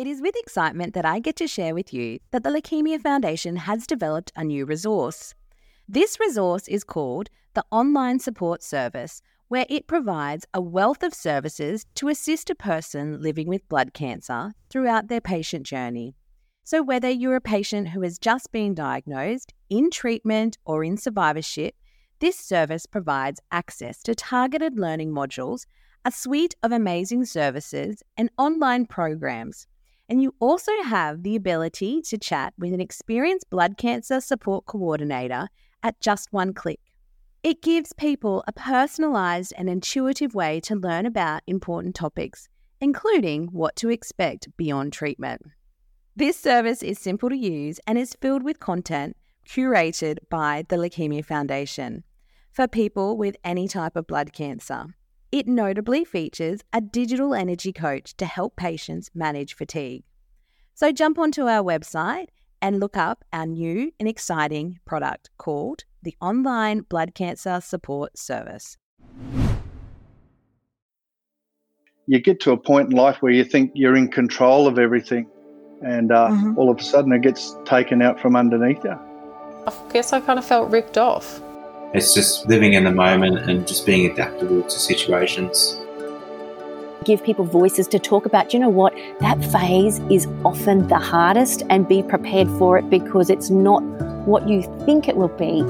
It is with excitement that I get to share with you that the Leukemia Foundation has developed a new resource. This resource is called the Online Support Service, where it provides a wealth of services to assist a person living with blood cancer throughout their patient journey. So, whether you're a patient who has just been diagnosed, in treatment, or in survivorship, this service provides access to targeted learning modules, a suite of amazing services, and online programs and you also have the ability to chat with an experienced blood cancer support coordinator at just one click. It gives people a personalised and intuitive way to learn about important topics, including what to expect beyond treatment. This service is simple to use and is filled with content curated by the Leukemia Foundation for people with any type of blood cancer. It notably features a digital energy coach to help patients manage fatigue. So jump onto our website and look up our new and exciting product called the Online Blood Cancer Support Service. You get to a point in life where you think you're in control of everything, and uh, mm-hmm. all of a sudden it gets taken out from underneath you. I guess I kind of felt ripped off. It's just living in the moment and just being adaptable to situations. Give people voices to talk about, you know what, that phase is often the hardest and be prepared for it because it's not what you think it will be.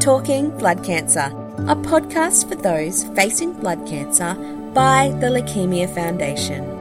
Talking Blood Cancer, a podcast for those facing blood cancer by the Leukemia Foundation.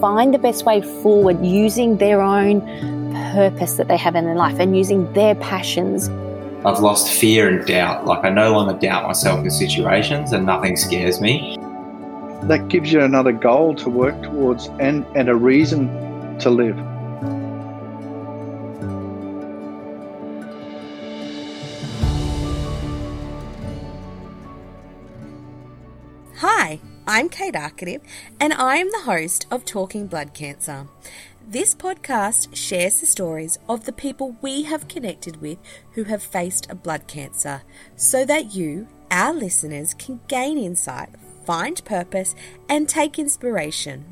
Find the best way forward using their own purpose that they have in their life and using their passions. I've lost fear and doubt. Like I no longer doubt myself in situations and nothing scares me. That gives you another goal to work towards and, and a reason to live. Hi, I'm Kate Arcative, and I am the host of Talking Blood Cancer. This podcast shares the stories of the people we have connected with who have faced a blood cancer so that you, our listeners, can gain insight, find purpose, and take inspiration.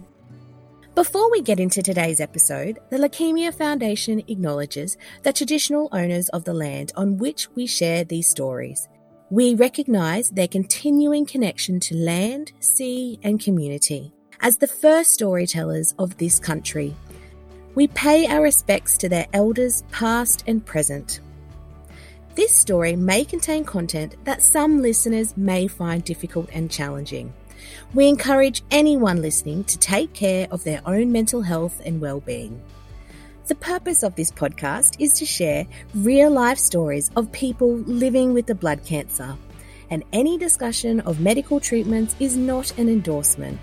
Before we get into today's episode, the Leukemia Foundation acknowledges the traditional owners of the land on which we share these stories. We recognise their continuing connection to land, sea, and community. As the first storytellers of this country, we pay our respects to their elders, past and present. This story may contain content that some listeners may find difficult and challenging. We encourage anyone listening to take care of their own mental health and well-being. The purpose of this podcast is to share real life stories of people living with the blood cancer, and any discussion of medical treatments is not an endorsement.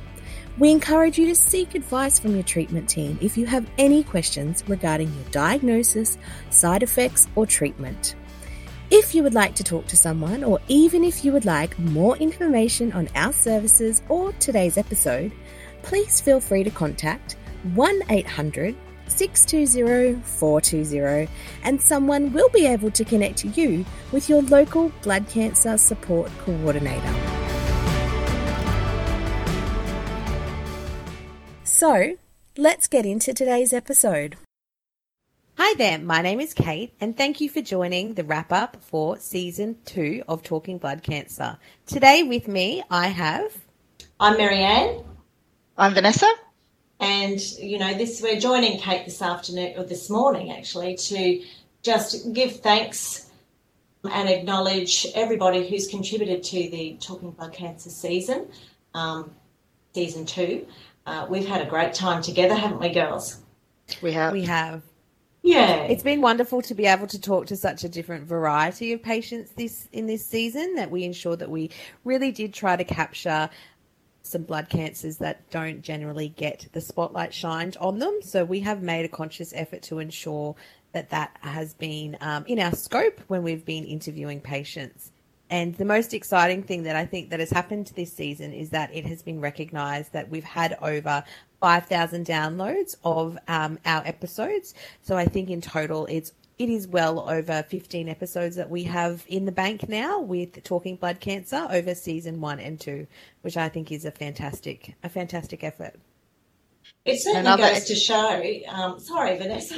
We encourage you to seek advice from your treatment team if you have any questions regarding your diagnosis, side effects, or treatment. If you would like to talk to someone, or even if you would like more information on our services or today's episode, please feel free to contact 1 800 620 420 and someone will be able to connect you with your local blood cancer support coordinator. So, let's get into today's episode. Hi there, my name is Kate, and thank you for joining the wrap up for season two of Talking Blood Cancer. Today with me, I have. I'm Maryanne. I'm Vanessa. And, you know, this we're joining Kate this afternoon, or this morning actually, to just give thanks and acknowledge everybody who's contributed to the Talking Blood Cancer season, um, season two. Uh, we've had a great time together, haven't we, girls? We have. We have. Yeah. It's been wonderful to be able to talk to such a different variety of patients this in this season that we ensured that we really did try to capture some blood cancers that don't generally get the spotlight shined on them. So we have made a conscious effort to ensure that that has been um, in our scope when we've been interviewing patients. And the most exciting thing that I think that has happened this season is that it has been recognised that we've had over 5,000 downloads of um, our episodes. So I think in total it's it is well over 15 episodes that we have in the bank now with talking blood cancer over season 1 and 2 which i think is a fantastic a fantastic effort It certainly Another- goes to show. Um, sorry, Vanessa.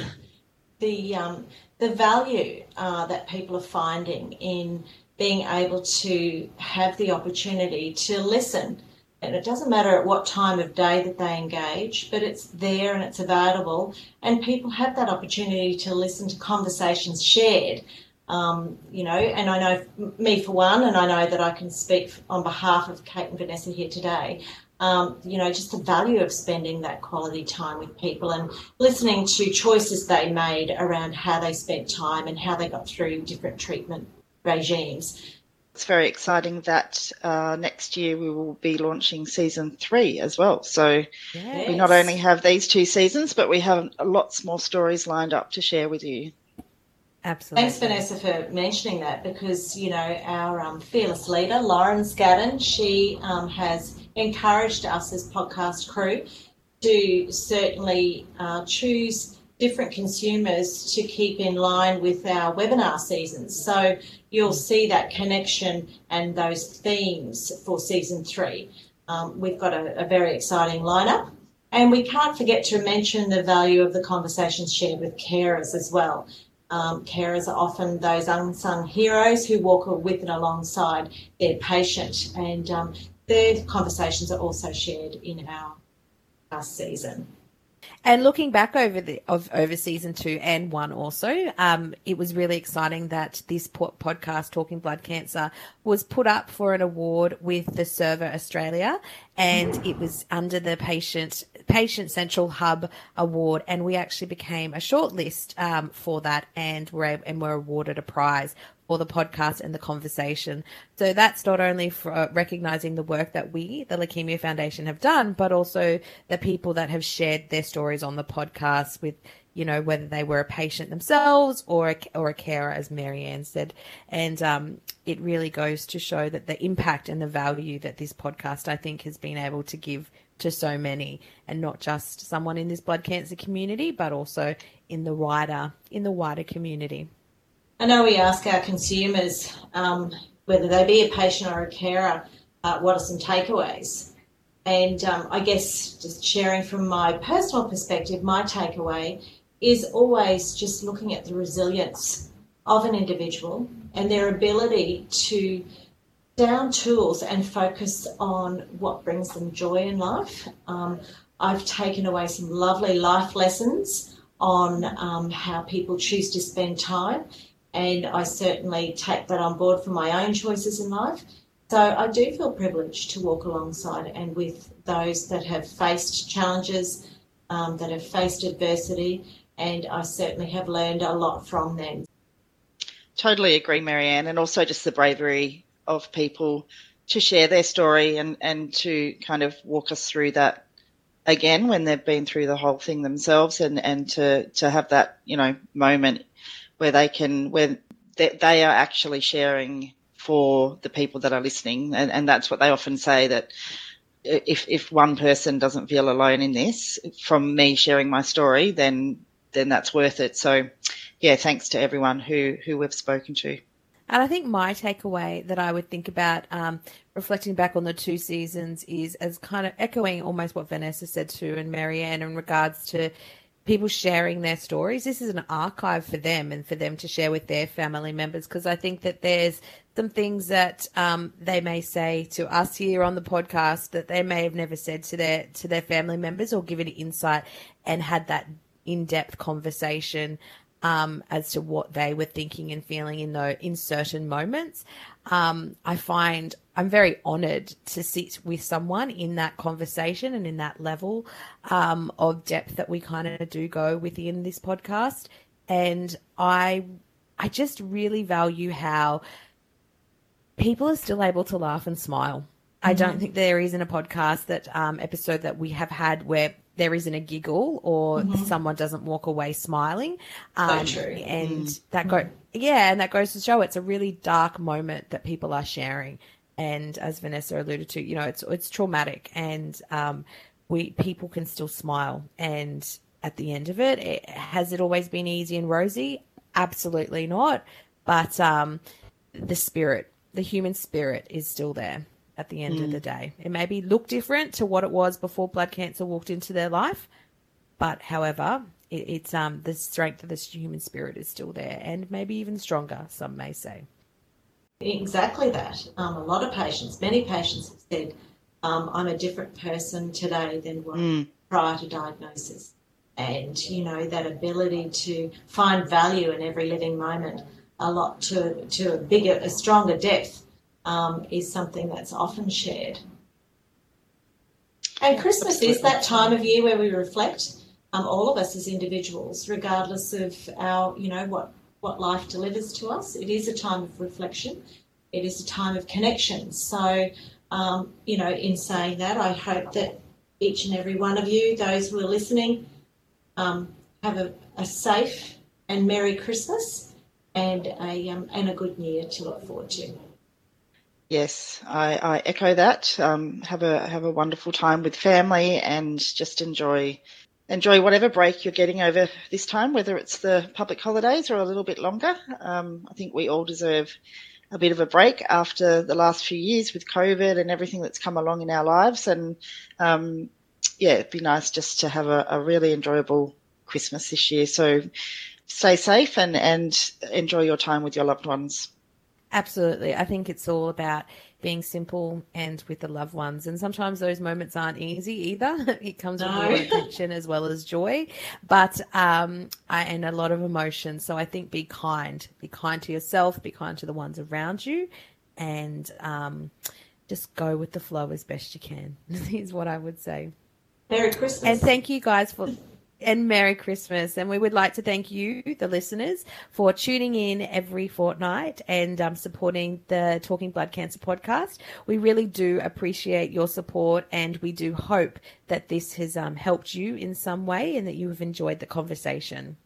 The um, the value uh, that people are finding in being able to have the opportunity to listen. And it doesn't matter at what time of day that they engage, but it's there and it's available, and people have that opportunity to listen to conversations shared. Um, you know, and I know me for one, and I know that I can speak on behalf of Kate and Vanessa here today. Um, you know, just the value of spending that quality time with people and listening to choices they made around how they spent time and how they got through different treatment regimes. It's very exciting that uh, next year we will be launching season three as well. So we not only have these two seasons, but we have lots more stories lined up to share with you. Absolutely. Thanks, Vanessa, for mentioning that because, you know, our um, fearless leader, Lauren Scadden, she um, has encouraged us as podcast crew to certainly uh, choose different consumers to keep in line with our webinar seasons. So you'll see that connection and those themes for season three. Um, we've got a, a very exciting lineup. And we can't forget to mention the value of the conversations shared with carers as well. Um, carers are often those unsung heroes who walk with and alongside their patient, and um, their conversations are also shared in our, our season. And looking back over the of over season two and one, also, um, it was really exciting that this po- podcast, Talking Blood Cancer, was put up for an award with the Server Australia, and it was under the patient Patient Central Hub Award, and we actually became a shortlist um, for that, and were and were awarded a prize for the podcast and the conversation. So that's not only for uh, recognizing the work that we, the Leukemia Foundation, have done, but also the people that have shared their stories on the podcast with, you know, whether they were a patient themselves or a, or a carer, as Maryanne said. And um, it really goes to show that the impact and the value that this podcast, I think, has been able to give to so many and not just someone in this blood cancer community, but also in the wider, in the wider community. I know we ask our consumers, um, whether they be a patient or a carer, uh, what are some takeaways? And um, I guess just sharing from my personal perspective, my takeaway is always just looking at the resilience of an individual and their ability to down tools and focus on what brings them joy in life. Um, I've taken away some lovely life lessons on um, how people choose to spend time, and I certainly take that on board for my own choices in life. So I do feel privileged to walk alongside and with those that have faced challenges, um, that have faced adversity, and I certainly have learned a lot from them. Totally agree, Maryanne, and also just the bravery of people to share their story and, and to kind of walk us through that again when they've been through the whole thing themselves and, and to, to have that, you know, moment where they can, where they, they are actually sharing for the people that are listening. And, and that's what they often say that if, if one person doesn't feel alone in this from me sharing my story, then, then that's worth it. So yeah, thanks to everyone who, who we've spoken to. And I think my takeaway that I would think about um, reflecting back on the two seasons is as kind of echoing almost what Vanessa said too and Maryanne in regards to people sharing their stories. This is an archive for them and for them to share with their family members because I think that there's some things that um, they may say to us here on the podcast that they may have never said to their to their family members or given insight and had that in-depth conversation um, as to what they were thinking and feeling in those in certain moments. Um, I find I'm very honoured to sit with someone in that conversation and in that level um, of depth that we kind of do go within this podcast. And I, I just really value how people are still able to laugh and smile. I don't think there isn't a podcast that um, episode that we have had where there isn't a giggle or someone doesn't walk away smiling. Um, true. And that go yeah, and that goes to show it's a really dark moment that people are sharing. And as Vanessa alluded to, you know, it's it's traumatic, and um, we people can still smile. And at the end of it, it has it always been easy and rosy? Absolutely not. But um, the spirit, the human spirit, is still there at the end mm. of the day. It maybe look different to what it was before blood cancer walked into their life, but however, it, it's um the strength of the human spirit is still there, and maybe even stronger. Some may say. Exactly that. Um, a lot of patients, many patients have said, um, "I'm a different person today than mm. prior to diagnosis." And you know that ability to find value in every living moment, a lot to to a bigger, a stronger depth, um, is something that's often shared. And Christmas Absolutely. is that time of year where we reflect um, all of us as individuals, regardless of our, you know, what, what life delivers to us. It is a time of reflection. It is a time of connection. So, um, you know, in saying that, I hope that each and every one of you, those who are listening, um, have a, a, safe and Merry Christmas and a, um, and a good year to look forward to. Yes, I, I echo that. Um, have a have a wonderful time with family and just enjoy enjoy whatever break you're getting over this time, whether it's the public holidays or a little bit longer. Um, I think we all deserve a bit of a break after the last few years with COVID and everything that's come along in our lives. And um, yeah, it'd be nice just to have a, a, really enjoyable Christmas this year. So stay safe and, and enjoy your time with your loved ones. Absolutely. I think it's all about being simple and with the loved ones. And sometimes those moments aren't easy either. it comes no. with attention as well as joy, but um, I, and a lot of emotion. So I think be kind, be kind to yourself, be kind to the ones around you, and um, just go with the flow as best you can. is what I would say. Merry Christmas. And thank you guys for and Merry Christmas. And we would like to thank you, the listeners, for tuning in every fortnight and um, supporting the Talking Blood Cancer podcast. We really do appreciate your support and we do hope that this has um, helped you in some way and that you have enjoyed the conversation.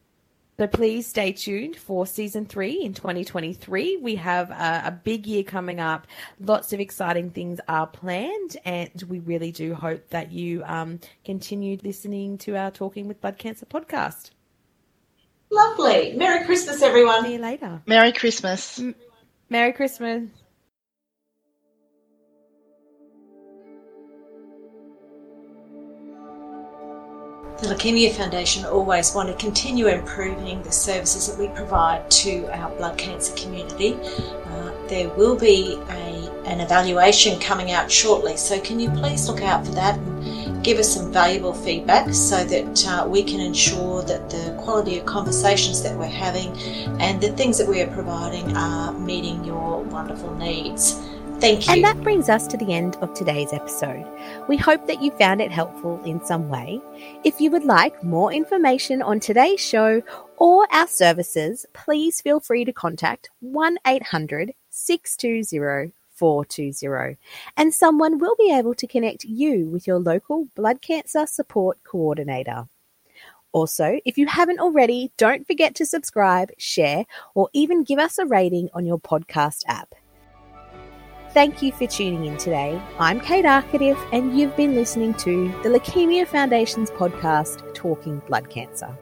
So please stay tuned for season three in 2023. We have a, a, big year coming up. Lots of exciting things are planned, and we really do hope that you um, continue listening to our Talking with Blood Cancer podcast. Lovely. Merry Christmas, everyone. See you later. Merry Christmas. M- Merry Christmas. The Leukemia Foundation always want to continue improving the services that we provide to our blood cancer community. Uh, there will be a, an evaluation coming out shortly, so can you please look out for that and give us some valuable feedback so that uh, we can ensure that the quality of conversations that we're having and the things that we are providing are meeting your wonderful needs. Thank you. And that brings us to the end of today's episode. We hope that you found it helpful in some way. If you would like more information on today's show or our services, please feel free to contact 1 800 620 420 and someone will be able to connect you with your local blood cancer support coordinator. Also, if you haven't already, don't forget to subscribe, share, or even give us a rating on your podcast app. Thank you for tuning in today. I'm Kate Arcadiff, and you've been listening to the Leukemia Foundation's podcast, Talking Blood Cancer.